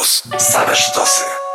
Campus. Same sztosy.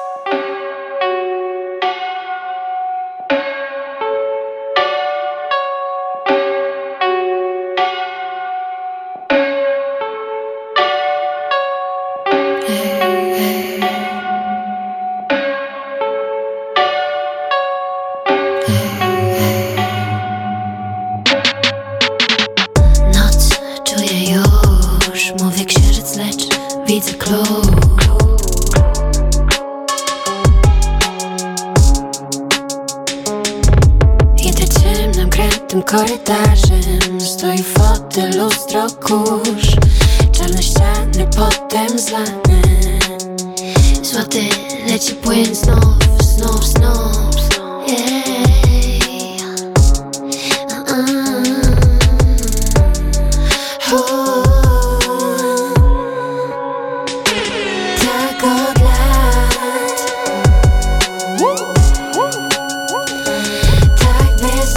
Tak bez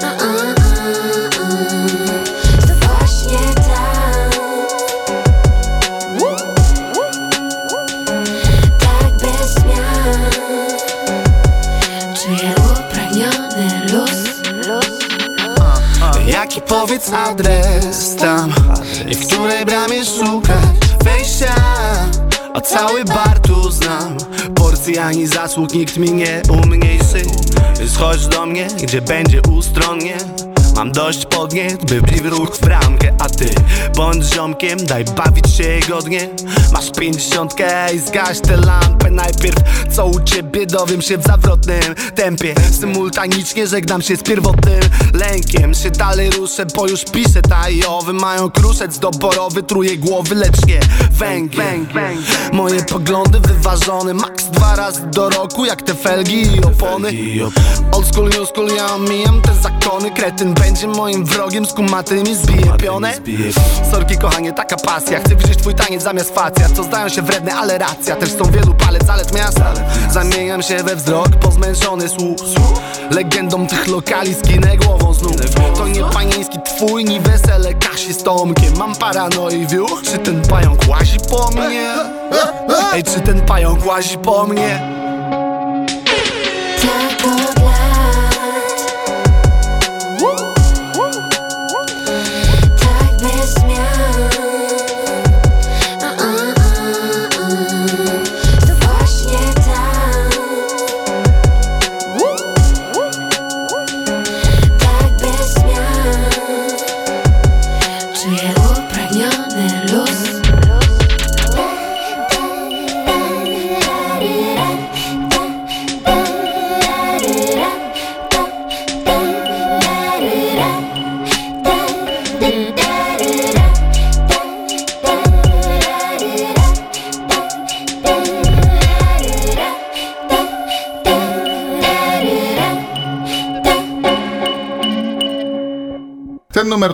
To właśnie tak upragniony powiedz adres A cały bar tu znam. Porcji ani zasług nikt mi nie umniejszy. Więc chodź do mnie, gdzie będzie ustronnie Mam dość podniet, by w ruch bramkę A ty bądź ziomkiem, daj bawić się godnie. Masz pięćdziesiątkę i zgaś tę lampę. Najpierw co u ciebie dowiem się w zawrotnym tempie. Symultanicznie żegnam się z pierwotnym lękiem. Się dalej ruszę, bo już piszę tajowy Mają kruszec doborowy, truje głowy, lecz nie węgiel. Moje poglądy wyważone, max dwa razy do roku Jak te felgi i opony. Old school, new school, ja omijam te zakony. Kretyn będzie moim wrogiem, z kumatymi zbije pionę Sorki kochanie, taka pasja. Chcę widzieć twój taniec zamiast facja Co zdają się wredne, ale racja. Też są wielu palec, zalet miasta. Zamieniam się we wzrok, pozmęczony słuch. Legendą tych lokali skinę głową znów. To nie panieński twój, ni wesele Kasi z Tomkiem. Mam paranoi wiuch Czy ten pająk łazi po mnie? Ej, czy ten pająk łazi po mnie?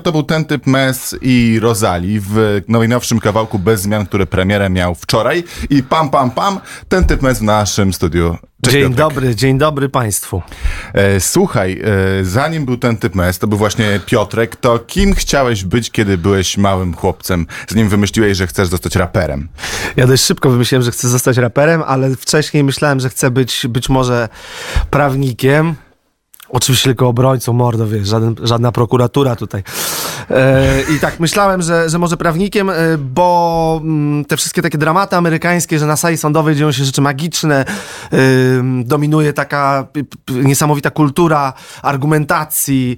To był ten typ Mes i Rosali w najnowszym kawałku Bez Zmian, który premierę miał wczoraj. I pam, pam, pam, ten typ Mes w naszym studiu. Cześć, Dzień Piotrek. dobry, dzień dobry Państwu. E, słuchaj, e, zanim był ten typ Mes, to był właśnie Piotrek, to kim chciałeś być, kiedy byłeś małym chłopcem, zanim wymyśliłeś, że chcesz zostać raperem? Ja dość szybko wymyśliłem, że chcę zostać raperem, ale wcześniej myślałem, że chcę być być może prawnikiem. Oczywiście tylko obrońcą, mordo, wiesz, żaden, żadna prokuratura tutaj. E, I tak myślałem, że, że może prawnikiem, e, bo mm, te wszystkie takie dramaty amerykańskie, że na sali sądowej dzieją się rzeczy magiczne, e, dominuje taka niesamowita kultura argumentacji,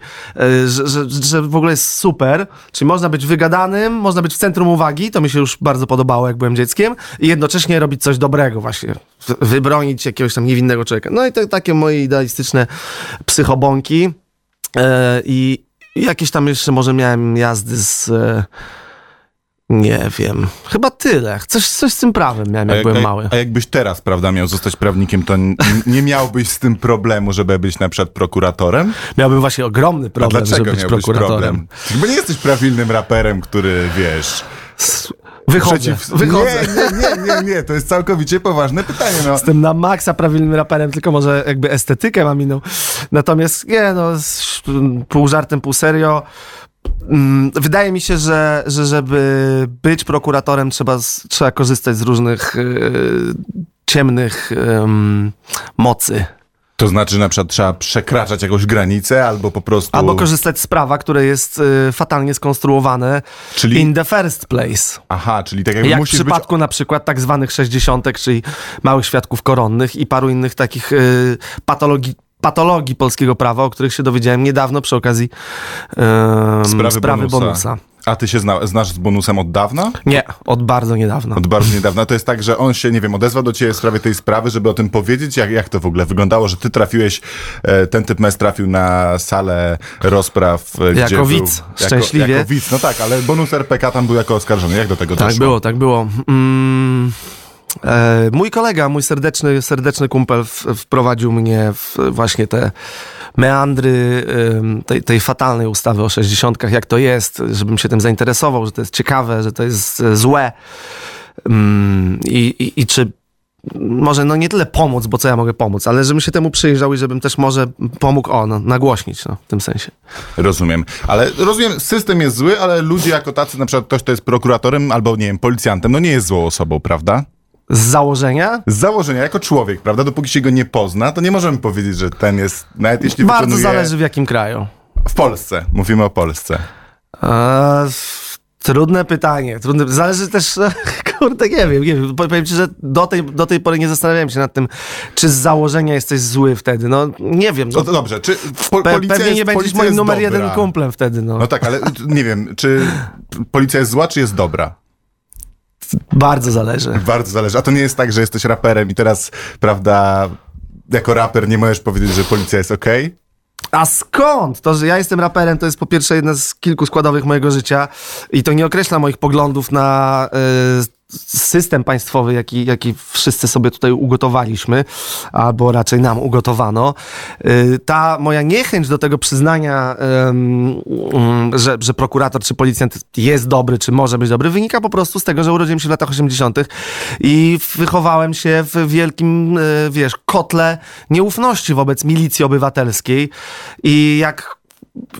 że, że, że w ogóle jest super. Czyli można być wygadanym, można być w centrum uwagi, to mi się już bardzo podobało, jak byłem dzieckiem, i jednocześnie robić coś dobrego właśnie, wybronić jakiegoś tam niewinnego człowieka. No i to takie moje idealistyczne psychobąki. I jakieś tam jeszcze może miałem jazdy z... E, nie wiem. Chyba tyle. Coś, coś z tym prawem miałem, jak byłem a, mały. a jakbyś teraz, prawda, miał zostać prawnikiem, to nie miałbyś z tym problemu, żeby być na przykład prokuratorem? Miałbym właśnie ogromny A problem, dlaczego żeby być miałbyś prokuratorem. problem? Bo nie jesteś prawilnym raperem, który, wiesz... Wychodzę, przeciw- wychodzę. Nie, nie, nie, nie, to jest całkowicie poważne pytanie. No. Jestem na maksa prawilnym raperem, tylko może jakby estetykę mam inną. Natomiast nie, no, pół żartem, pół serio. Mm, Wydaje mi się, że, że żeby być prokuratorem, trzeba, trzeba korzystać z różnych y, ciemnych ym, mocy. To znaczy na przykład trzeba przekraczać jakąś granicę albo po prostu... Albo korzystać z prawa, które jest y, fatalnie skonstruowane Czyli- in the first place. Aha, czyli tak jakby Jak w musisz być... przypadku na przykład tak zwanych sześćdziesiątek, czyli małych świadków koronnych i paru innych takich y, patologii, patologii polskiego prawa, o których się dowiedziałem niedawno przy okazji ym, Sprawy, sprawy bonusa. bonusa. A ty się zna, znasz z bonusem od dawna? Nie, od bardzo niedawna. Od bardzo niedawna. To jest tak, że on się, nie wiem, odezwał do ciebie w sprawie tej sprawy, żeby o tym powiedzieć, jak, jak to w ogóle wyglądało, że ty trafiłeś, e, ten typ mes trafił na salę rozpraw, e, gdzie Jako widz, szczęśliwie. Jako, jako widz, no tak, ale bonus RPK tam był jako oskarżony. Jak do tego Tak doszło? było, tak było. Mm, mój kolega, mój serdeczny, serdeczny kumpel wprowadził mnie w właśnie te meandry tej, tej fatalnej ustawy o 60 jak to jest, żebym się tym zainteresował, że to jest ciekawe, że to jest e, złe. Ym, i, i, I czy może no nie tyle pomóc, bo co ja mogę pomóc, ale żebym się temu przyjrzał i żebym też może pomógł on nagłośnić no, w tym sensie. Rozumiem. Ale rozumiem, system jest zły, ale ludzie jako tacy, na przykład ktoś, kto jest prokuratorem albo, nie wiem, policjantem, no nie jest złą osobą, prawda? Z założenia Z założenia, jako człowiek, prawda? Dopóki się go nie pozna, to nie możemy powiedzieć, że ten jest, nawet jeśli bardzo wykonuje... zależy w jakim kraju. W Polsce, mówimy o Polsce. Eee, trudne pytanie. Trudne, zależy też, kurde, nie wiem, nie wiem. Powiem ci, że do tej, do tej pory nie zastanawiałem się nad tym, czy z założenia jesteś zły wtedy. No, nie wiem. No No, dobrze, czy po, pe, policja pewnie jest, nie będziesz moim numer dobra? jeden kumplem wtedy, no. No tak, ale nie wiem, czy policja jest zła, czy jest dobra? Bardzo zależy. Bardzo zależy. A to nie jest tak, że jesteś raperem i teraz, prawda, jako raper nie możesz powiedzieć, że policja jest okej? A skąd? To, że ja jestem raperem, to jest po pierwsze jedna z kilku składowych mojego życia i to nie określa moich poglądów na y, system państwowy, jaki, jaki wszyscy sobie tutaj ugotowaliśmy, albo raczej nam ugotowano. Y, ta moja niechęć do tego przyznania, ym, że, że prokurator czy policjant jest dobry, czy może być dobry, wynika po prostu z tego, że urodziłem się w latach 80. i wychowałem się w wielkim, y, wiesz, kotle nieufności wobec milicji obywatelskiej i jak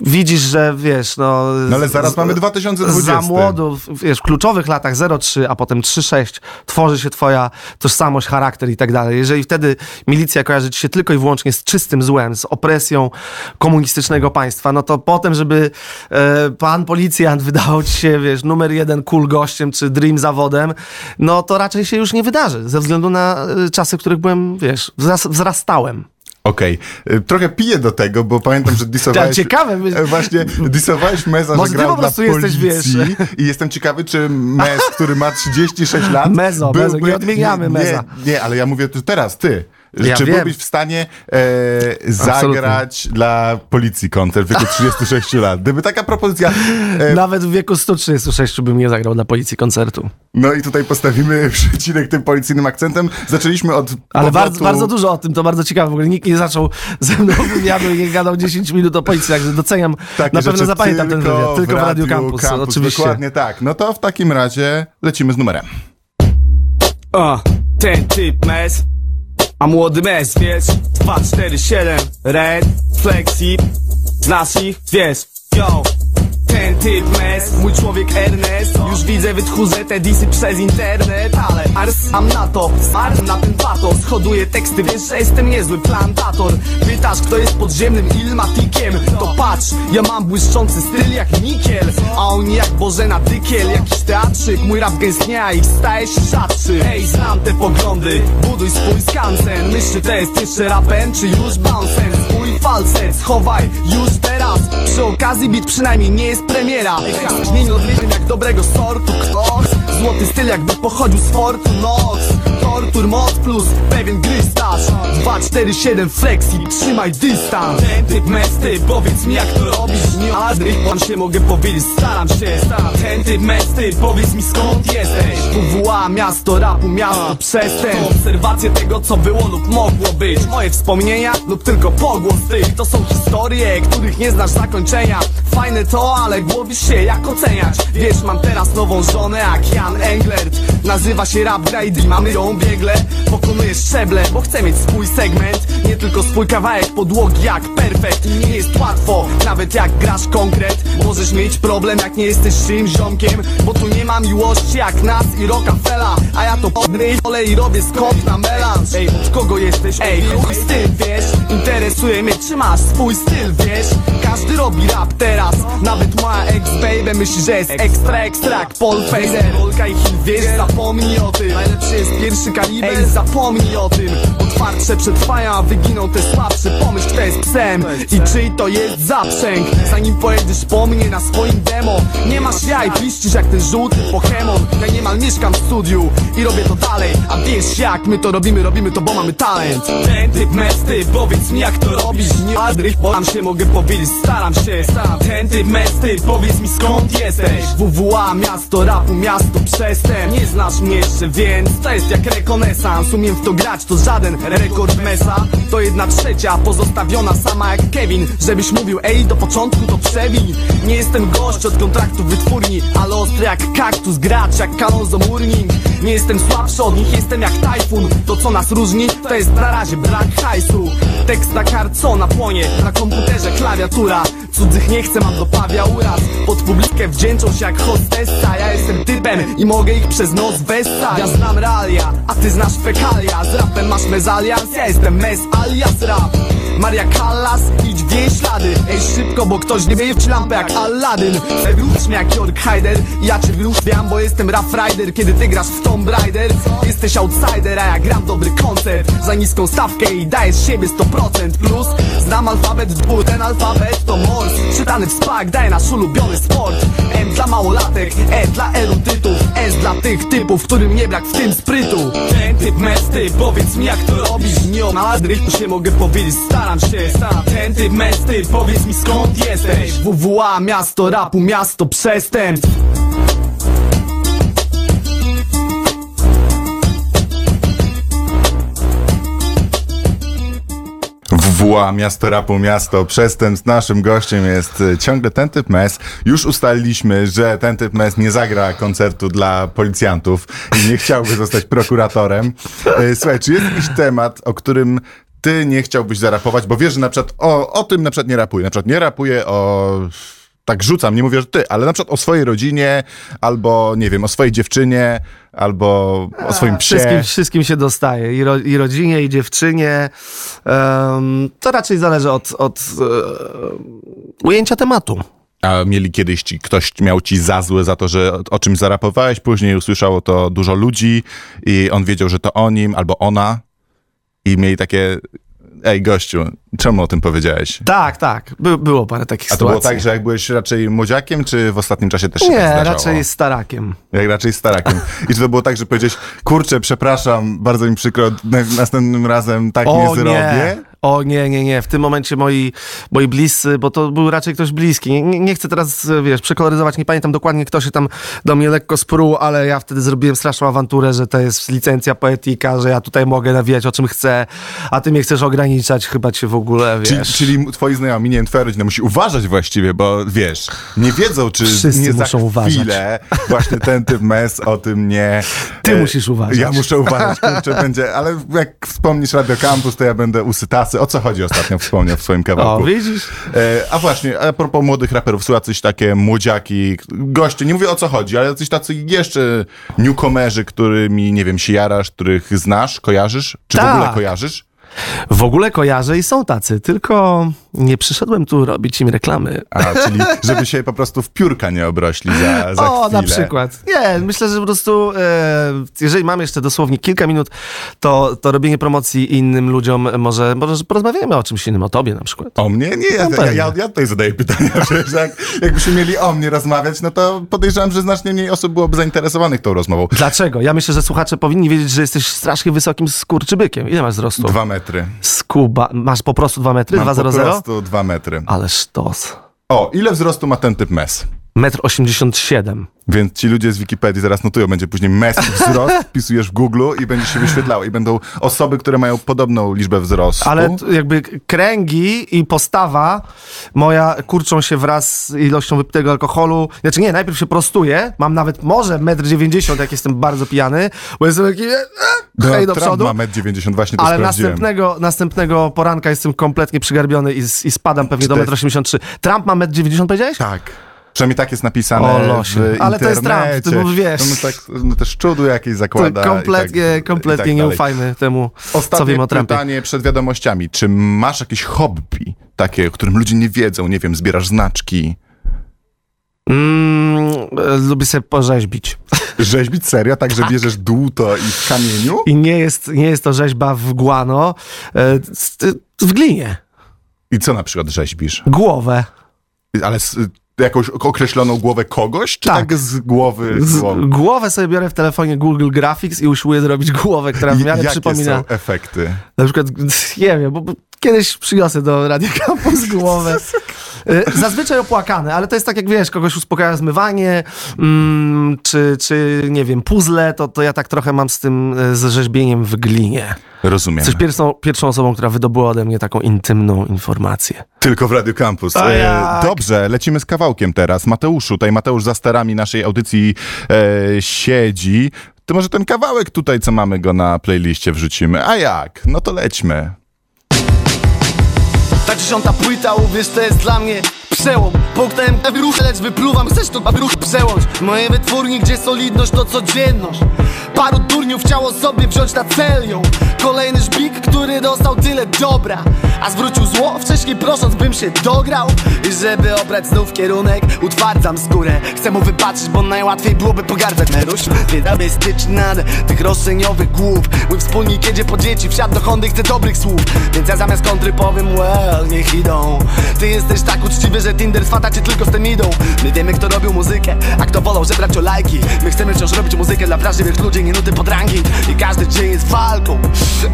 widzisz, że wiesz, no... No ale zaraz z- mamy 2020. Za młodo, wiesz, w kluczowych latach 0,3, a potem 3,6 tworzy się twoja tożsamość, charakter i tak dalej. Jeżeli wtedy milicja kojarzy ci się tylko i wyłącznie z czystym złem, z opresją komunistycznego państwa, no to potem, żeby e, pan policjant wydawał ci się, wiesz, numer jeden cool gościem czy dream zawodem, no to raczej się już nie wydarzy, ze względu na e, czasy, w których byłem, wiesz, wzras- wzrastałem. Okej. Y, Trochę piję do tego, bo pamiętam, że disowałeś... ciekawe, my- E, Właśnie, disowałeś Meza, Może że grał po prostu dla jesteś, policji wiesz. i jestem ciekawy, czy Mez, który ma 36 lat... Mezo, Mezo, nie odmieniamy nie, Meza. Nie, nie, ale ja mówię tu teraz, ty. Ja czy wiem. byłbyś w stanie e, zagrać dla policji koncert w wieku 36 lat? Gdyby taka propozycja... E, Nawet w wieku 136 bym nie zagrał dla policji koncertu. no i tutaj postawimy przecinek tym policyjnym akcentem. Zaczęliśmy od Ale powrotu- bardzo, bardzo dużo o tym, to bardzo ciekawe. W ogóle nikt nie zaczął ze mną wywiadu i nie gadał 10 minut o policji, także doceniam. Takie na pewno zapamiętam ten tylko wywiad. Tylko w, Radiu Radiu Campus, oczywiście. Dokładnie tak. No to w takim razie lecimy z numerem. Uh, ten typ mes A młody mes, wiesz? 247 Red, Flexi Znasz ich, wiesz? Yo ten typ mes, mój człowiek Ernest. Już widzę wytchórze te disy przez internet Ale ars mam na to, smart na ten patos Hoduję teksty, wiesz, że jestem niezły plantator. Pytasz kto jest podziemnym ilmatikiem? To patrz, ja mam błyszczący styl jak nikiel A oni jak Bożena Dykiel, jakiś teatrzyk Mój rap gęstnieje i staje się rzadszy. Ej, znam te poglądy, buduj swój skansen Myśl, czy to jest jeszcze rapem, czy już bouncem falset. Schowaj już teraz. Przy okazji beat przynajmniej nie jest premiera. Brzmień odwiedzin jak dobrego sortu. Ktoś Złoty styl jakby pochodził z Fortunox Tortur, moc plus pewien gry staż 247 flexi, trzymaj dystans. Ten typ mesty, powiedz mi jak to robisz Nie adry, mam się mogę powiedzieć, staram się. Ten typ mesty, powiedz mi skąd jesteś? WWA, miasto rapu, miasto przestęp Obserwacje tego co było lub mogło być. Moje wspomnienia lub tylko pogłos tych. To są historie, których nie znasz zakończenia. Fajne to, ale głowisz się jak oceniać Wiesz, mam teraz nową żonę jak Jan Englert. Nazywa się Rap Grade i mamy ją biegle Pokonujesz szczeble, bo chcę mieć swój segment. Nie tylko swój kawałek podłogi jak perfekt. I nie jest łatwo, nawet jak grasz konkret. Możesz mieć problem jak nie jesteś czymś ziomkiem Bo tu nie ma miłości jak nas i Rockefella. A ja to podry i robię skok na melanż. Ej, od kogo jesteś? Ej, chuj styl, wiesz? Interesuje mnie, czy masz swój styl, wiesz? Każdy robi rap teraz. Nawet moja ex-baby myśli, że jest ekstra, ekstra jak Paul Polka i hit, wiesz, zapomnij o tym. Najlepszy jest pierwszy kaliber, ej, zapomnij o tym Bo twardsze przetrwają, a wyginą te słabsze Pomyśl, kto jest psem i czyj to jest zaprzęg. Zanim pojedziesz po mnie na swoim demo Nie masz jaj, piszczysz jak ten żółty Pokémon Ja niemal mieszkam w studiu i robię to dalej A wiesz jak my to robimy, robimy to, bo mamy talent. Ten typ mesty, powiedz mi jak to robisz Nie adrych, bo tam się mogę powiedzieć, staram się. Staram. Ten typ mesty, powiedz mi skąd jesteś. WWA, miasto rapu, miasto przestęp Nie znasz mnie jeszcze, więc to jest jak rekonesans. Umiem w to grać, to żaden rekord mesa To jedna trzecia, pozostawiona sama jak Kevin. Żebyś mówił, ej, do początku to przewin. Nie jestem gość od kontraktu wytwórni Ale ostry jak kaktus, gracz jak Kalonzo Murning. Nie jestem słabszy od nich, jestem jak tajfun. To co nas różni, to jest na razie brak hajsu. Tekst na kartco, na płonie, na komputerze klawiatura. Cudzych nie chcę, mam do pawia uraz Pod publikę wdzięczą się jak hostessa. Ja jestem typem i mogę ich przez nos wessać. Ja znam realia, a ty znasz fekalia. Z rapem masz mezalians, ja jestem mes alias rap. Maria Callas, idź w jej ślady. Ej szybko, bo ktoś nie wieje w lampę jak Aladdin. Wróć mnie jak York Hyder Ja cię wróżbiam, bo jestem Rough Rider. Kiedy ty grasz w Tomb Raider Jesteś outsider, a ja gram dobry koncert. Za niską stawkę i dajesz siebie 100% Plus znam alfabet dwóch, ten alfabet to Morse Czytany w spak, daje nasz ulubiony sport. M dla małolatek, E dla erudytów S dla tych typów, którym nie brak w tym sprytu. Ten typ mesty, powiedz mi jak to robisz o Madryt się mogę powiedzieć, staram się. Staram. Ten typ mesty, powiedz mi skąd jesteś? WWA, miasto rapu, miasto przestępstw WWA, miasto rapu, miasto przestępstw. Naszym gościem jest y, ciągle ten typ mes. Już ustaliliśmy, że ten typ mes nie zagra koncertu dla policjantów i nie chciałby zostać prokuratorem. Y, Słuchaj, czy jest jakiś temat, o którym ty nie chciałbyś zarapować, bo wiesz, że na przykład o, o tym na przykład nie rapuję. Na przykład nie rapuję o... Tak rzucam, nie mówię, że ty, ale na przykład o swojej rodzinie, albo nie wiem, o swojej dziewczynie, albo o swoim psie. Wszystkim, wszystkim się dostaje. I, ro, i rodzinie, i dziewczynie. Em, to raczej zależy od, od e, ujęcia tematu. A mieli kiedyś ci, ktoś miał ci za złe za to, że o, o czymś zarapowałeś, później usłyszało to dużo ludzi i on wiedział, że to o nim albo ona i mieli takie, ej gościu, czemu o tym powiedziałeś? Tak, tak. By, było parę takich A to sytuacji. było tak, że jak byłeś raczej młodziakiem, czy w ostatnim czasie też się Nie, tak raczej starakiem. Jak raczej starakiem. I czy to było tak, że powiedziałeś, kurczę, przepraszam, bardzo mi przykro, na, następnym razem tak nie zrobię? nie. O nie, nie, nie. W tym momencie moi, moi bliscy, bo to był raczej ktoś bliski. Nie, nie, chcę teraz, wiesz, przekoloryzować, nie pamiętam dokładnie, kto się tam do mnie lekko spruł, ale ja wtedy zrobiłem straszną awanturę, że to jest licencja poetyka, że ja tutaj mogę nawijać o czym chcę, a ty mnie chcesz ograniczać, chyba cię w ogóle, Czyli, wiesz. czyli twoi znajomi, nie wiem, twoja rodzina musi uważać właściwie, bo wiesz, nie wiedzą, czy Wszyscy nie za muszą uważać. chwilę właśnie ten typ mes o tym nie... Ty e, musisz uważać. Ja muszę uważać, kurczę, będzie, ale jak wspomnisz Radio Campus, to ja będę usytasy. O co chodzi ostatnio wspomniał w swoim O, kawałku? widzisz? E, a właśnie, a propos młodych raperów, są jacyś takie młodziaki, goście, nie mówię o co chodzi, ale jacyś tacy jeszcze newcomerzy, którymi, nie wiem, się jarasz, których znasz, kojarzysz? Czy w Tak. ogóle kojarzysz? W ogóle kojarzę i są tacy, tylko nie przyszedłem tu robić im reklamy. A, czyli żeby się po prostu w piórka nie obrośli za, za o, chwilę. na przykład. Nie, myślę, że po prostu, e, jeżeli mamy jeszcze dosłownie kilka minut, to, to robienie promocji innym ludziom, może, może porozmawiamy o czymś innym, o tobie na przykład. O mnie? Nie, ja, No ja, ja, ja tutaj zadaję pytania, przecież jak, jakbyśmy mieli o mnie rozmawiać, no to podejrzewam, że znacznie mniej osób byłoby zainteresowanych tą rozmową. Dlaczego? Ja myślę, że słuchacze powinni wiedzieć, że jesteś strasznie wysokim skurczybykiem. Ile masz wzrostu? Dwa metry. Skuba. Masz po prostu dwa metry? Mam Dwa po zero zero? prostu dwa metry. Ale sztos. O, ile wzrostu ma ten typ mes? 1,87 m. Więc ci ludzie z Wikipedii zaraz notują, będzie później mes wzrost, wpisujesz w Google i będzie się wyświetlało. I będą osoby, które mają podobną liczbę wzrostu. Ale jakby kręgi i postawa moja kurczą się wraz z ilością wypitego alkoholu. Znaczy nie, najpierw się prostuję, mam nawet może 1,90 m, jak jestem bardzo pijany, bo jestem taki e, No, hej do Trump przodu. ma 1,90 m, właśnie to Ale następnego, następnego poranka jestem kompletnie przygarbiony i, i spadam pewnie do to jest- 1,83 m. Trump ma 1,90 m powiedziałeś? Tak. Przynajmniej tak jest napisane O, losie. w Ale to jest. Trump, ty mów, wiesz. No, no, tak, no też czudu jakieś To zakłada. kompletnie, i tak, kompletnie tak nie ufajmy temu, co Ostatnie wiem o Trumpie. pytanie przed wiadomościami. Czy masz jakieś hobby, takie, o którym ludzie nie wiedzą? Nie wiem, zbierasz znaczki. Mm, e, lubię sobie porzeźbić. Rzeźbić serio? Tak, że bierzesz dłuto i w kamieniu? I nie jest, nie jest to rzeźba w guano, e, z- w glinie. I co na przykład rzeźbisz? Głowę. Ale jakąś określoną głowę kogoś? Czy tak, Tak. z głowy? Z, głowę sobie biorę w telefonie Google Graphics i usiłuję zrobić głowę, która w miarę Jakie przypomina. są efekty? Na przykład, nie wiem, bo bo kiedyś przyniosę do Radia Campus głowę. Y, Zazwyczaj opłakane, ale to jest tak jak wiesz, kogoś uspokaja zmywanie, mm, czy, czy nie wiem, puzzle, to, to ja tak trochę mam z tym, y, z rzeźbieniem w glinie. Rozumiem. Jesteś pierwszą, pierwszą osobą, która wydobyła ode mnie taką intymną informację. Tylko w Radio Campus. E, dobrze, lecimy z kawałkiem teraz. Mateuszu, tutaj Mateusz za starami naszej audycji e, siedzi. To może ten kawałek tutaj, co mamy go na playliście, wrzucimy. A jak? No to lećmy. Ta dziesiąta płyta, uwierz, to jest dla mnie przełom. Połknąłem wirusz, lecz wypluwam, chcesz to wirusz przełącz? Moje wytwórnie, gdzie solidność to codzienność. Paru turniów chciało sobie wziąć na celią Kolejny żbik, który dostał tyle dobra A zwrócił zło, wcześniej prosząc bym się dograł. I żeby obrać znów kierunek, utwardzam skórę. Chcę mu wybaczyć, bo najłatwiej byłoby pogardzać. Meruś, więc aby styć nad tych roszczeniowych głów. Mój wspólnik jedzie po dzieci, wsiadł do Hondy, chce dobrych słów. Więc ja zamiast kontry powiem, well, niech idą. Ty jesteś tak uczciwy, że Tinder swata cię tylko z tym idą. My wiemy, kto robił muzykę, a kto wolał żebrać o lajki. My chcemy wciąż robić muzykę dla wrażliwych ludzi, nie nuty pod ranking I każdy dzień jest walką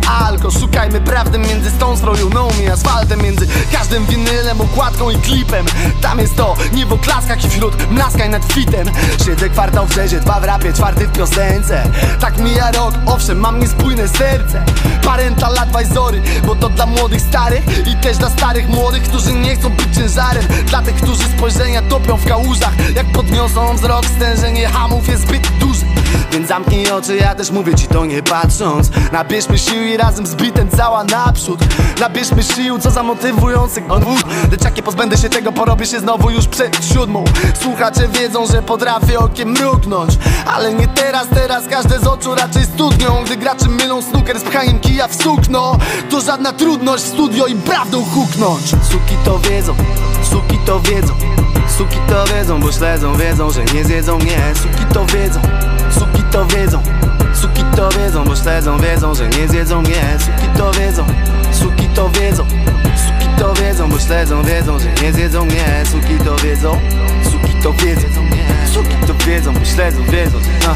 Alko, szukajmy prawdy między tą strojuną i asfaltem Między każdym winylem, okładką i klipem. Tam jest to, nie w oklaskach i wśród mlaskaj nad fitem. Siedzę kwartał w rzezie, dwa w rapie, czwarty w piosence. Tak mija rok, owszem, mam niespójne serce. Parental advisory, bo to dla młodych starych I też dla starych młodych, którzy nie chcą być ciężarem. Dla tych, którzy spojrzenia topią w kałużach Jak podniosą wzrok, stężenie hamów jest zbyt duże Więc zamknij oczy, ja też mówię ci to nie patrząc. Nabierzmy sił i razem z bitem cała naprzód. Nabierzmy sił, co za motywujący jak nie pozbędę się tego, porobię się znowu już przed siódmą. Słuchacze wiedzą, że potrafię okiem mrugnąć Ale nie teraz, teraz każde z oczu raczej studnią. Gdy gracze mylą snooker z pchaniem kija w sukno To żadna trudność. W studio i prawdą huknąć. Suki to wiedzą, suki to wiedzą Suki to wiedzą, bo śledzą, wiedzą, że nie zjedzą mnie. Suki to wiedzą, to wiedzą. Suki to wiedzą, bo śledzą, wiedzą, że nie zjedzą mnie. Suki to wiedzą, suki to wiedzą. Suki to wiedzą, bo śledzą, wiedzą, że nie zjedzą mnie. Suki to wiedzą, suki to wiedzą Suki to wiedzą, bo śledzą, wiedzą, że... A.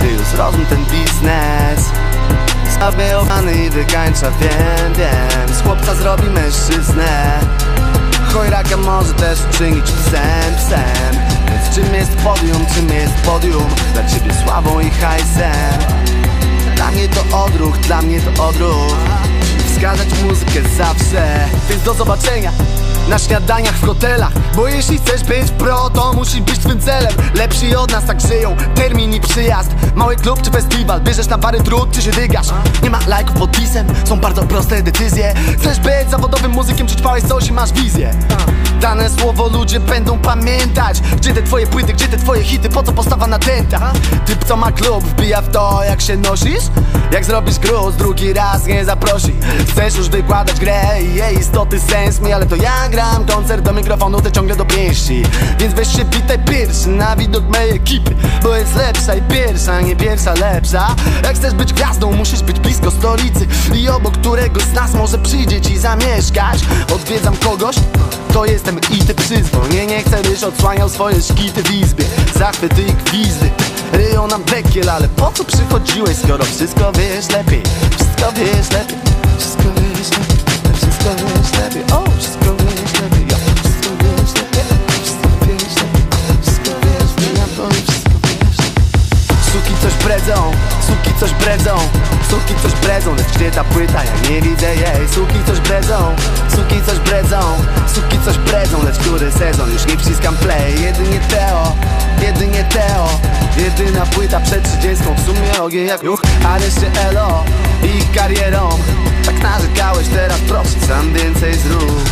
Ty już rozum ten biznes Sobie obany i wykańcza, wiem, wiem. Z chłopca zrobi mężczyznę. Chojraka może też uczynić czym jest podium, czym jest podium? Dla ciebie sławą i hajsem. Dla mnie to odruch, dla mnie to odruch. Wskazać muzykę zawsze. Więc do zobaczenia na śniadaniach w hotelach. Bo jeśli chcesz być pro, to musi być twym celem. Lepsi od nas tak żyją, termin i przyjazd. Mały klub czy festiwal, bierzesz na pary trud czy się dygasz. Nie ma lajków pod pisem, są bardzo proste decyzje. Chcesz być zawodowym muzykiem, czy trwałeś coś i masz wizję Dane słowo ludzie będą pamiętać. Gdzie te twoje płyty, gdzie te twoje hity, po co postawa na tenta Typ co ma klub, wbija w to jak się nosisz? Jak zrobisz gruz, drugi raz nie zaprosi. Chcesz już wykładać grę i jej istoty sens mi Ale to ja gram koncert do mikrofonu, ty ciągle do pięści Więc weź się witaj pierwszy na widok mojej ekipy Bo jest lepsza i pierwsza, nie pierwsza lepsza. Jak chcesz być gwiazdą, musisz być blisko stolicy I obok którego z nas może przyjdzie ci zamieszkać. Odwiedzam kogoś, to jestem i ty przyzwolnie Nie nie chcę, byś odsłaniał swoje szkity w izbie. Zachwyty i gwizdy Ryją nam dekiel, ale po co przychodziłeś Skoro wszystko wiesz lepiej? Wszystko wiesz lepiej. Wszystko wiesz lepiej. Wszystko wiesz lepiej. O, wszystko wiesz lepiej. Ja. Wszystko wiesz lepiej. Wszystko wiesz lepiej. Wszystko wiesz lepiej. Wszystko wiesz lepiej. Suki coś bredzą. Suki coś bredzą. Suki coś bredzą, lecz gdzie ta płyta? Ja nie widzę jej Suki coś bredzą, suki coś bredzą Suki coś bredzą, lecz który sezon? Już nie wciskam play Jedynie Teo, jedynie Teo Jedyna płyta przed 30 W sumie ogień jak ruch, a reszcie elo I karierą Tak narzekałeś, teraz proszę sam więcej zrób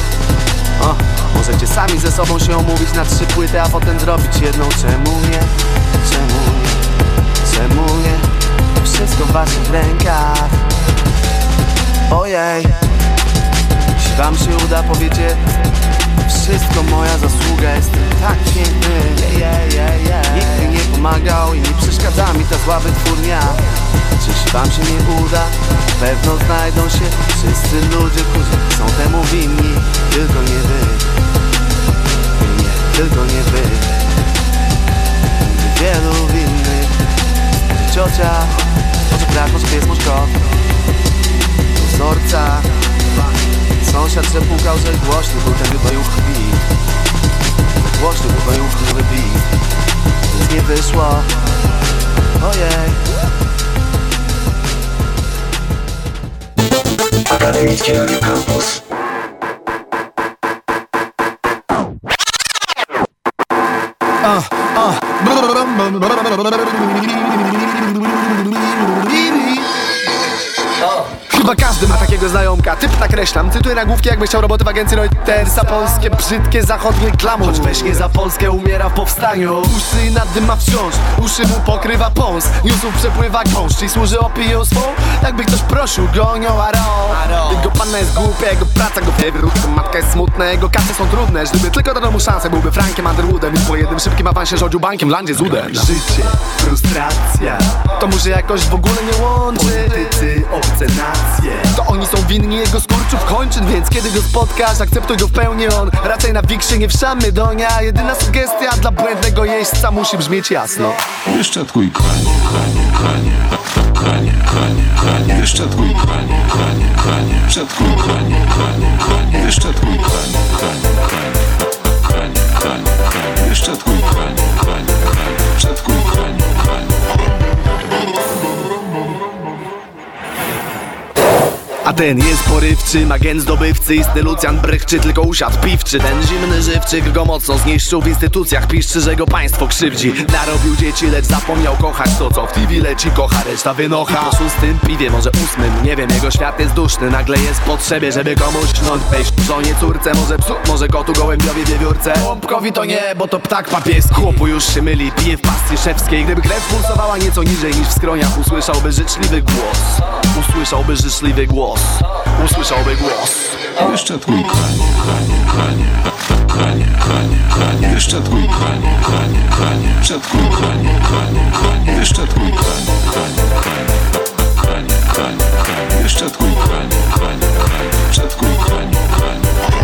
o, możecie sami ze sobą się omówić na trzy płyty, a potem zrobić jedną Czemu nie? Czemu nie? Czemu nie? Wszystko w waszych rękach. Ojej Jeśli wam się uda, powiecie Wszystko moja zasługa, jestem tak piękny yeah, yeah, yeah. Nikt mi nie pomagał i nie przeszkadza mi ta zła wytwórnia. Jeśli wam się nie uda, pewno znajdą się Wszyscy ludzie, którzy są temu winni. Tylko nie wy. Nie, tylko nie wy. Wielu winnych ciocia, może brat, może pies, może kot Dozorca Sąsiad przepukał, że głośny był ten wyboju krwi. Głośny był wyboju krwi. Nic nie wyszło. Ojej. Akademickie Radio Campus. Chyba każdy ma takiego znajomka. Typ nakreślam, cytuję nagłówki jakby chciał roboty w agencji Reutersa Polskie, brzydkie, zachodnie glamour. Choć weź nie za Polskę, umiera w powstaniu. Uszy nadyma wciąż, uszy mu pokrywa pąs. Newsów przepływa gąszcz i służy opinią swą Jakby ktoś prosił go o nią aro Jego panna jest głupia, jego praca go wywrót Matka jest smutna, jego kasy są trudne. Gdyby tylko dano mu szansę, byłby Frankiem Underwoodem. I po jednym szybkim awansie rządził bankiem landzie z udem. Życie, frustracja. To się jakoś w ogóle nie łączy. Politycy, obce nacje To oni są winni jego skurczów kończyn Więc kiedy go spotkasz, akceptuj go w pełni. On Raczej na wiksie nie wszamy donia Jedyna sugestia dla błędnego jeźdźca musi brzmieć jasno. Wyszczatkuj konie, konie, konie, konie, konie, konie, wyszczatkuj konie, konie, konie, wyszczatkuj konie, konie, konie, wyszczatkuj konie, konie, konie, konie, konie, konie, wyszczatkuj konie, konie, konie, wyszczatkuj konie, konie. A ten jest porywczy, agent zdobywcy Istny Lucjan brychczy, tylko usiadł piwczy Ten zimny żywczyk go mocno zniszczył W instytucjach piszczy, że go państwo krzywdzi. Narobił dzieci, lecz zapomniał kochać To co w TV leci, kocha, reszta wynocha. Po szóstym piwie, może ósmym, nie wiem Jego świat jest duszny, nagle jest potrzebie Żeby komuś śnąć wejść. Żonie, córce, może psu, może kotu, gołębiowi, wiewiórce. Łąbkowi to nie, bo to ptak papieski. Chłopu już się myli, pije w pasty szewskiej. Gdyby krew pulsowała nieco niżej niż w skroniach Usłyszałby życzliwy głos. Usłyszałby życzliwy głos Usłyszałby głos. Wyszczatkuj konie, konie, konie, konie, konie, konie, wyszczatkuj konie, konie, konie, wyszczatkuj konie, konie, konie, wyszczatkuj konie, konie, konie, konie, konie, konie, wyszczatkuj konie, konie, konie, wyszczatkuj konie, konie.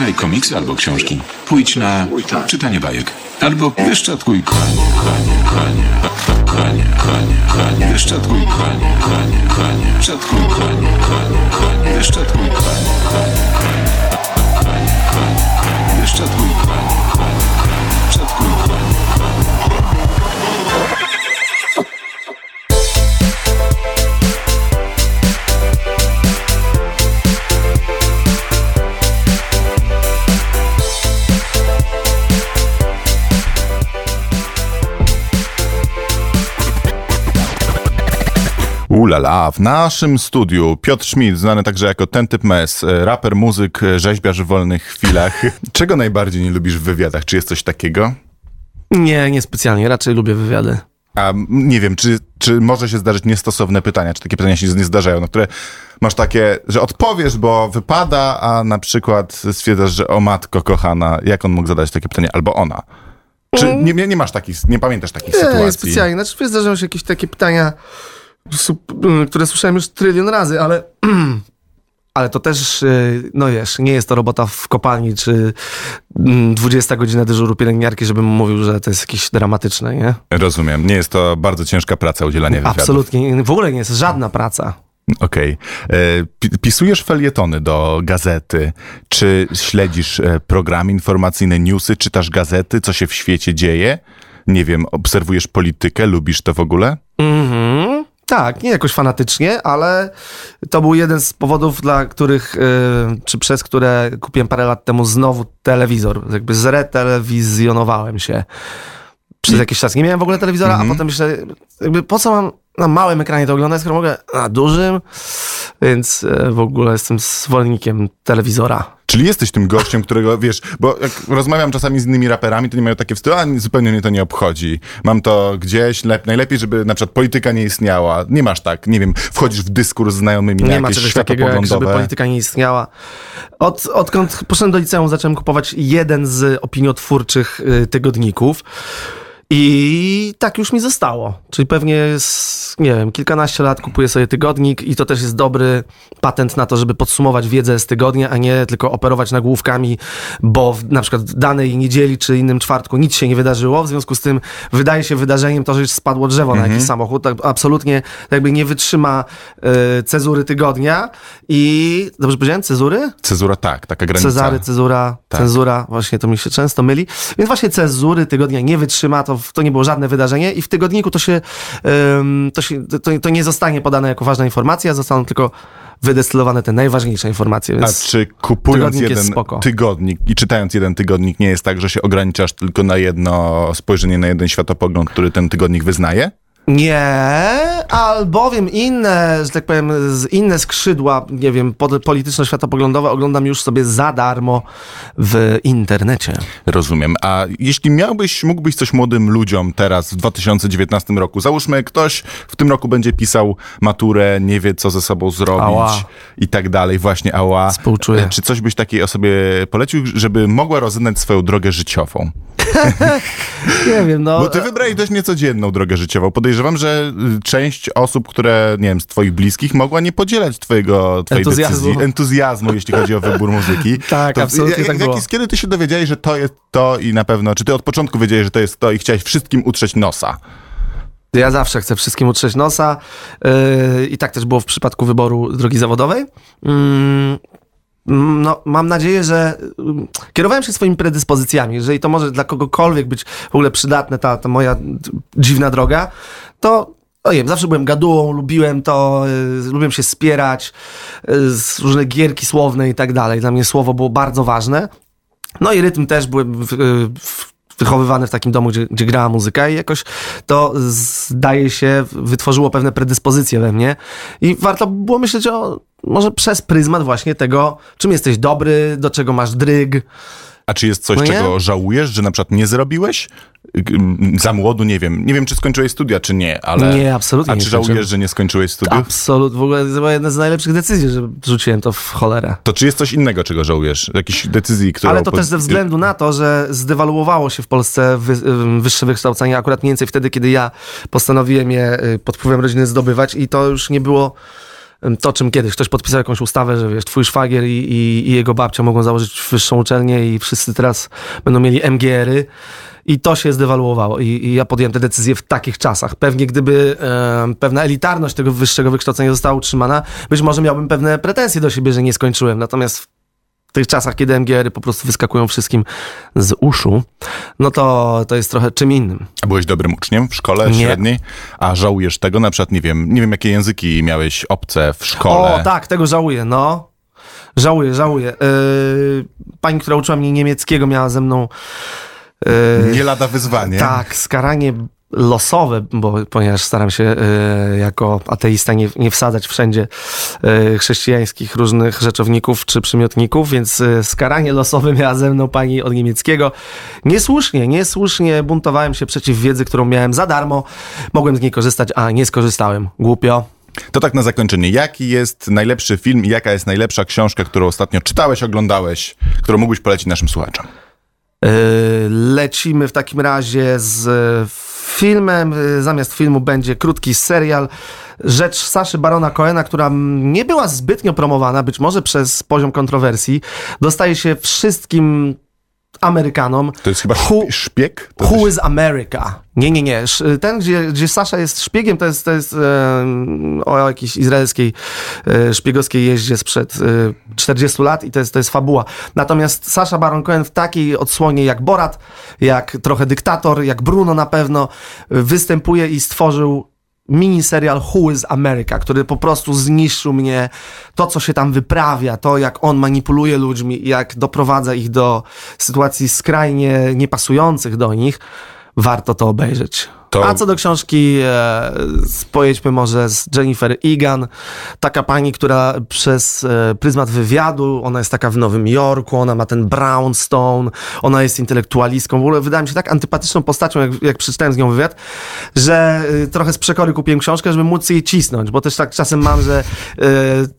Poczytaj komiksy albo książki. Pójdź na czytanie bajek. Albo wyszczatkuj konie, konie, konie, konie, konie, konie, wyszczatkuj konie, konie, konie, wyszczatkuj konie, konie, konie, wyszczatkuj konie, konie, konie, konie, wyszczatkuj konie, konie, Ulala, w naszym studiu Piotr Schmidt, znany także jako ten typ mes, e, raper, muzyk, e, rzeźbiarz w wolnych chwilach. Czego najbardziej nie lubisz w wywiadach? Czy jest coś takiego? Nie, niespecjalnie, raczej lubię wywiady. A nie wiem, czy, czy może się zdarzyć niestosowne pytania, czy takie pytania się nie zdarzają, na które masz takie, że odpowiesz, bo wypada, a na przykład stwierdzasz, że o matko kochana, jak on mógł zadać takie pytanie, albo ona. Czy nie, nie, nie masz takich, nie pamiętasz takich Nie, sytuacji? nie specjalnie. Znaczy, zdarzają się jakieś takie pytania, które słyszałem już trylion razy, ale ale to też, y, no wiesz, nie jest to robota w kopalni, czy mm, 20 godzina dyżuru pielęgniarki, żebym mówił, że to jest jakieś dramatyczne, nie? Rozumiem. Nie jest to bardzo ciężka praca udzielanie wywiadów. Absolutnie, w ogóle nie jest żadna praca. Okej. E, pi- Pisujesz felietony do gazety. Czy śledzisz e, programy informacyjne, newsy, czytasz gazety, co się w świecie dzieje? Nie wiem, obserwujesz politykę, lubisz to w ogóle? Mhm. Tak, nie jakoś fanatycznie, ale to był jeden z powodów, dla których, y, czy przez które kupiłem parę lat temu znowu telewizor. Jakby zretelewizjonowałem się przez jakiś czas. Nie miałem w ogóle telewizora, a potem myślę, jakby po co mam na małym ekranie to oglądać, skoro mogę na dużym, więc e, w ogóle jestem zwolennikiem telewizora. Czyli jesteś tym gościem, którego wiesz, bo jak rozmawiam czasami z innymi raperami, to nie mają takie wstydu, a zupełnie mnie to nie obchodzi. Mam to gdzieś, lep, najlepiej, żeby na przykład polityka nie istniała. Nie masz tak, nie wiem, wchodzisz w dyskurs z znajomymi na Nie ma jakieś takiego, jak żeby polityka nie istniała. Od, odkąd poszedłem do liceum, zacząłem kupować jeden z opiniotwórczych y, tygodników. I tak już mi zostało. Czyli pewnie, z, nie wiem, kilkanaście lat kupuję sobie tygodnik i to też jest dobry patent na to, żeby podsumować wiedzę z tygodnia, a nie tylko operować nagłówkami, bo w, na przykład danej niedzieli czy innym czwartku nic się nie wydarzyło. W związku z tym wydaje się wydarzeniem to, że już spadło drzewo na jakiś samochód. Tak absolutnie jakby nie wytrzyma y, cezury tygodnia i... Dobrze powiedziałem? Cezury? Cezura tak, taka granica. Cezary, cezura, Tak. cenzura, właśnie to mi się często myli. Więc właśnie cezury tygodnia nie wytrzyma, to, to nie było żadne wydarzenie i w tygodniku to się, to, się to, to nie zostanie podane jako ważna informacja, zostaną tylko wydestylowane te najważniejsze informacje. A Więc czy kupując jeden tygodnik i czytając jeden tygodnik nie jest tak, że się ograniczasz tylko na jedno spojrzenie, na jeden światopogląd, który ten tygodnik wyznaje? Nie, albowiem inne, że tak powiem, inne skrzydła, nie wiem, polityczno-światopoglądowe oglądam już sobie za darmo w internecie. Rozumiem. A jeśli miałbyś, mógłbyś coś młodym ludziom teraz w 2019 roku, załóżmy ktoś w tym roku będzie pisał maturę, nie wie co ze sobą zrobić Ała. i tak dalej, właśnie ała. Współczuję. E, Czy coś byś takiej osobie polecił, żeby mogła rozeznać swoją drogę życiową? Nie wiem, no. Bo ty wybrałeś dość niecodzienną drogę życiową. Podejrzewam, że y, część osób, które, nie wiem, z twoich bliskich mogła nie podzielać twojego, twojej Entuzjazmu. decyzji, entuzjazmu, jeśli chodzi o wybór muzyki. Tak, absolutnie jak, tak jak, było. jest- Kiedy ty się dowiedziałeś, że to jest to i na pewno, czy ty od początku wiedziałeś, że to jest to i chciałeś wszystkim utrzeć nosa? Ja zawsze chcę wszystkim utrzeć nosa yy, i tak też było w przypadku wyboru drogi zawodowej. Mm, no, mam nadzieję, że mm, kierowałem się swoimi predyspozycjami. Jeżeli to może dla kogokolwiek być w ogóle przydatne, ta, ta moja dziwna droga, to o nie wiem, zawsze byłem gadułą, lubiłem to, y, lubiłem się spierać, y, z różne gierki słowne i tak dalej. Dla mnie słowo było bardzo ważne. No i rytm też byłem w, w, wychowywany w takim domu, gdzie, gdzie grała muzyka i jakoś to zdaje się wytworzyło pewne predyspozycje we mnie i warto było myśleć o może przez pryzmat właśnie tego, czym jesteś dobry, do czego masz dryg. A czy jest coś, No czego żałujesz, że na przykład nie zrobiłeś? Y, y, Za młodu, nie wiem. Nie wiem, czy skończyłeś studia, czy nie, ale... Nie, absolutnie A czy skończyłem. żałujesz, że nie skończyłeś studiów? Absolut, w ogóle to była jedna z najlepszych decyzji, że rzuciłem to w cholerę. To czy jest coś innego, czego żałujesz? Jakiejś decyzji, którą... Ale to też ze względu na to, że zdewaluowało się w Polsce wy, wyższe wykształcenie akurat mniej więcej wtedy, kiedy ja postanowiłem je y, pod wpływem rodziny zdobywać i to już nie było to, czym kiedyś. Ktoś podpisał jakąś ustawę, że wiesz, twój szwagier i, i, i jego babcia mogą założyć wyższą uczelnię i wszyscy teraz będą mieli MGR-y. I to się zdewaluowało. I, I ja podjąłem te decyzje w takich czasach. Pewnie gdyby em, pewna elitarność tego wyższego wykształcenia została utrzymana, być może miałbym pewne pretensje do siebie, że nie skończyłem. Natomiast w tych czasach, kiedy MGR-y po prostu wyskakują wszystkim z uszu, no to, to jest trochę czym innym. A byłeś dobrym uczniem w szkole Nie. średniej? A żałujesz tego? Na przykład, nie wiem, nie wiem, jakie języki miałeś obce w szkole. O, tak, tego żałuję, no. Żałuję, żałuję. Yy, pani, która uczyła mnie niemieckiego, miała ze mną yy, Nie lada wyzwanie. tak, skaranie losowe, bo ponieważ staram się y, jako ateista nie, nie wsadzać wszędzie y, chrześcijańskich różnych rzeczowników czy przymiotników, więc y, skaranie losowe miała ze mną pani od niemieckiego. Niesłusznie, niesłusznie buntowałem się przeciw wiedzy, którą miałem za darmo. Mogłem z niej korzystać, a nie skorzystałem. Głupio. To tak na zakończenie. Jaki jest najlepszy film i jaka jest najlepsza książka, którą ostatnio czytałeś, oglądałeś, którą mógłbyś polecić naszym słuchaczom? Lecimy w takim razie z filmem. Y, Zamiast filmu będzie krótki serial. Rzecz Saszy Barona Coena, która nie była zbytnio promowana, być może przez poziom kontrowersji, dostaje się wszystkim Amerykanom. To jest chyba Who- szp- szpieg? To Who is America? Nie, nie, nie. Ten, gdzie, gdzie Sasza jest szpiegiem, to jest, to jest e, o jakiejś izraelskiej e, szpiegowskiej jeździe sprzed e, 40 lat i to jest, to jest fabuła. Natomiast Sasha Baron Cohen w takiej odsłonie jak Borat, jak trochę dyktator, jak Bruno na pewno, e, występuje i stworzył miniserial Who is America, który po prostu zniszczył mnie. To, co się tam wyprawia, to jak on manipuluje ludźmi, jak doprowadza ich do sytuacji skrajnie niepasujących do nich, warto to obejrzeć. To- A co do książki, e, pojedźmy może z Jennifer Egan, taka pani, która przez e, pryzmat wywiadu, ona jest taka w Nowym Jorku, ona ma ten brownstone, ona jest intelektualistką, w ogóle wydaje mi się tak antypatyczną postacią, jak, jak przeczytałem z nią wywiad, że y, trochę z przekory kupiłem książkę, żeby móc jej cisnąć, bo też tak czasem mam, że y,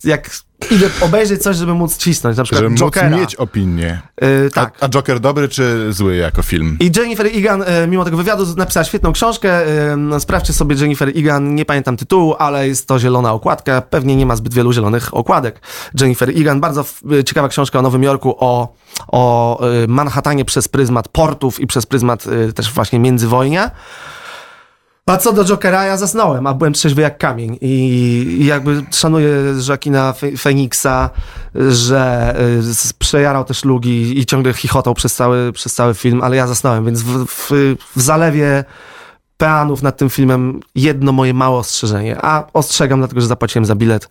jak idę obejrzeć coś, żeby móc cisnąć, na przykład Żeby móc Jokera. mieć opinię. Y, tak. A, a Joker dobry czy zły jako film? I Jennifer Egan, e, mimo tego wywiadu, napisała świetną książkę. E, Sprawdźcie sobie Jennifer Egan, nie pamiętam tytułu, ale jest to zielona okładka. Pewnie nie ma zbyt wielu zielonych okładek. Jennifer Egan, bardzo ciekawa książka o Nowym Jorku, o, o Manhattanie przez pryzmat portów i przez pryzmat też właśnie międzywojnia. A co do Jokera, ja zasnąłem, a byłem trzeźwy jak kamień. I, i jakby szanuję Joaquina Fe- Feniksa, że y, przejarał te szlugi i ciągle chichotał przez cały, przez cały film, ale ja zasnąłem, więc w, w, w zalewie peanów nad tym filmem jedno moje małe ostrzeżenie. A ostrzegam, dlatego że zapłaciłem za bilet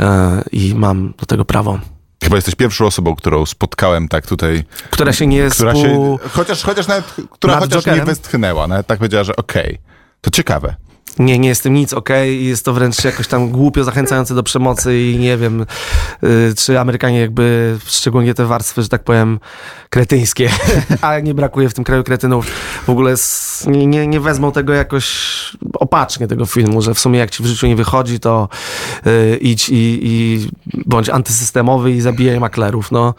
e, i mam do tego prawo. Chyba jesteś pierwszą osobą, którą spotkałem tak tutaj, Która się nie która się, chociaż, chociaż nawet, która chociaż nie Jokerem? westchnęła, nawet tak powiedziała, że okej, to ciekawe. Nie, nie jest tym nic okej i jest to wręcz jakoś tam głupio zachęcające do przemocy i nie wiem, y, czy Amerykanie jakby, szczególnie te warstwy, że tak powiem, kretyńskie, a nie brakuje w tym kraju kretynów, w ogóle nie, nie, nie wezmą tego jakoś opacznie, tego filmu, że w sumie jak ci w życiu nie wychodzi, to y, idź i, i bądź antysystemowy i zabijaj maklerów, no.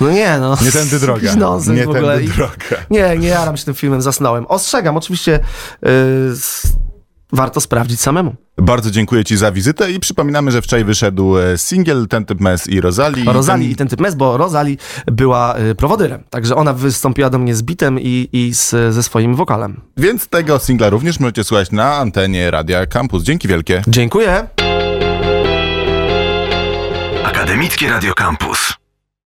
No nie, no. Nie tędy droga. Nonsens Nie w ogóle. tędy droga. nie, nie jaram się tym filmem, zasnąłem. Ostrzegam, oczywiście yy, warto sprawdzić samemu. Bardzo dziękuję Ci za wizytę i przypominamy, że wczoraj wyszedł e, singiel Ten typ Mes i Rosali. Rosali ten... i ten typ mes, bo Rosali była y, prowodyrem, także ona wystąpiła do mnie z bitem i, i z, ze swoim wokalem. Więc tego singla również możecie słuchać na antenie Radia Campus. Dzięki wielkie. Dziękuję. Akademickie Radio Campus.